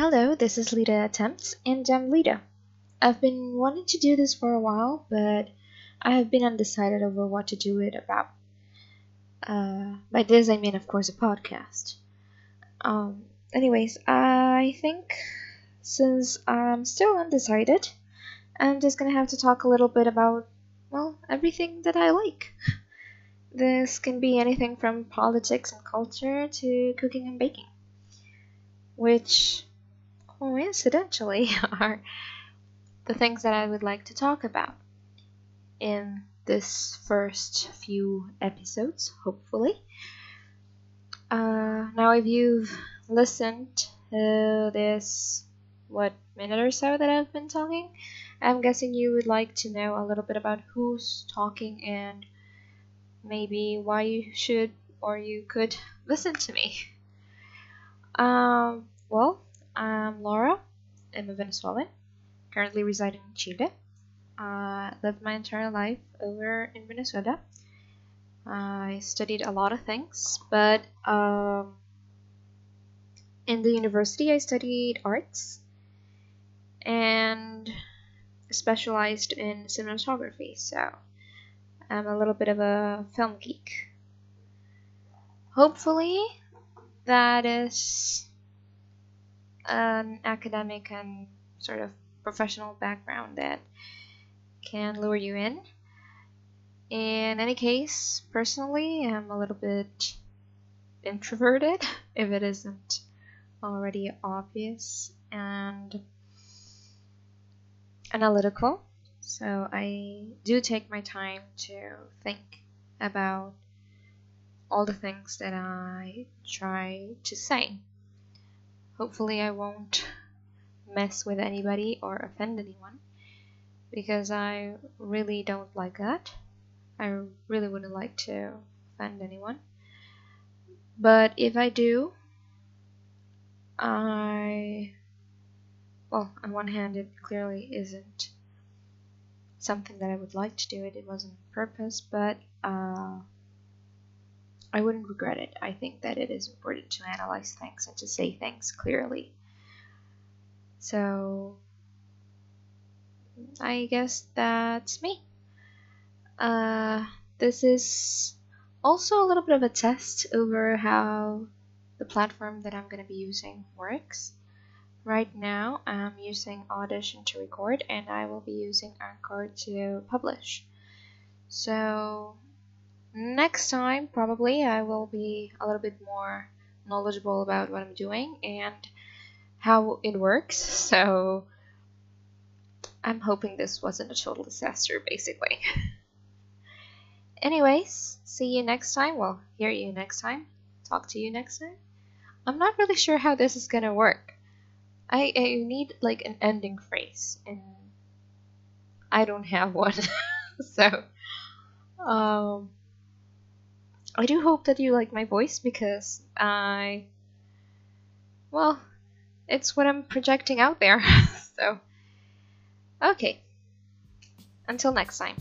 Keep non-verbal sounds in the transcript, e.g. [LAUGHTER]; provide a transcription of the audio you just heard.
Hello, this is Lita Attempts, and I'm Lita. I've been wanting to do this for a while, but I have been undecided over what to do it about. Uh, by this, I mean, of course, a podcast. Um, anyways, I think since I'm still undecided, I'm just gonna have to talk a little bit about, well, everything that I like. This can be anything from politics and culture to cooking and baking, which coincidentally [LAUGHS] are the things that I would like to talk about in this first few episodes, hopefully. Uh, now, if you've listened to this, what minute or so that I've been talking, I'm guessing you would like to know a little bit about who's talking and maybe why you should or you could listen to me. Um, well, I'm Laura. I'm a Venezuelan, currently residing in Chile. I uh, lived my entire life over in Venezuela. I studied a lot of things, but um, in the university I studied arts and specialized in cinematography, so I'm a little bit of a film geek. Hopefully, that is an academic and sort of professional background that can lure you in. In any case, personally, I'm a little bit introverted, [LAUGHS] if it isn't already obvious, and analytical. So I do take my time to think about all the things that I try to say. Hopefully, I won't mess with anybody or offend anyone because I really don't like that. I really wouldn't like to offend anyone. But if I do, I. Well, on one hand, it clearly isn't something that I would like to do it, it wasn't on purpose, but uh, I wouldn't regret it. I think that it is important to analyze things and to say things clearly. So, I guess that's me. Uh, this is also a little bit of a test over how the platform that I'm going to be using works. Right now, I'm using Audition to record, and I will be using Anchor to publish. So, next time probably I will be a little bit more knowledgeable about what I'm doing and how it works. [LAUGHS] So I'm hoping this wasn't a total disaster basically. [LAUGHS] Anyways, see you next time. Well, hear you next time. Talk to you next time. I'm not really sure how this is gonna work. I, I need like an ending phrase and I don't have one. [LAUGHS] so um I do hope that you like my voice because I, well, it's what I'm projecting out there. [LAUGHS] so, okay. Until next time.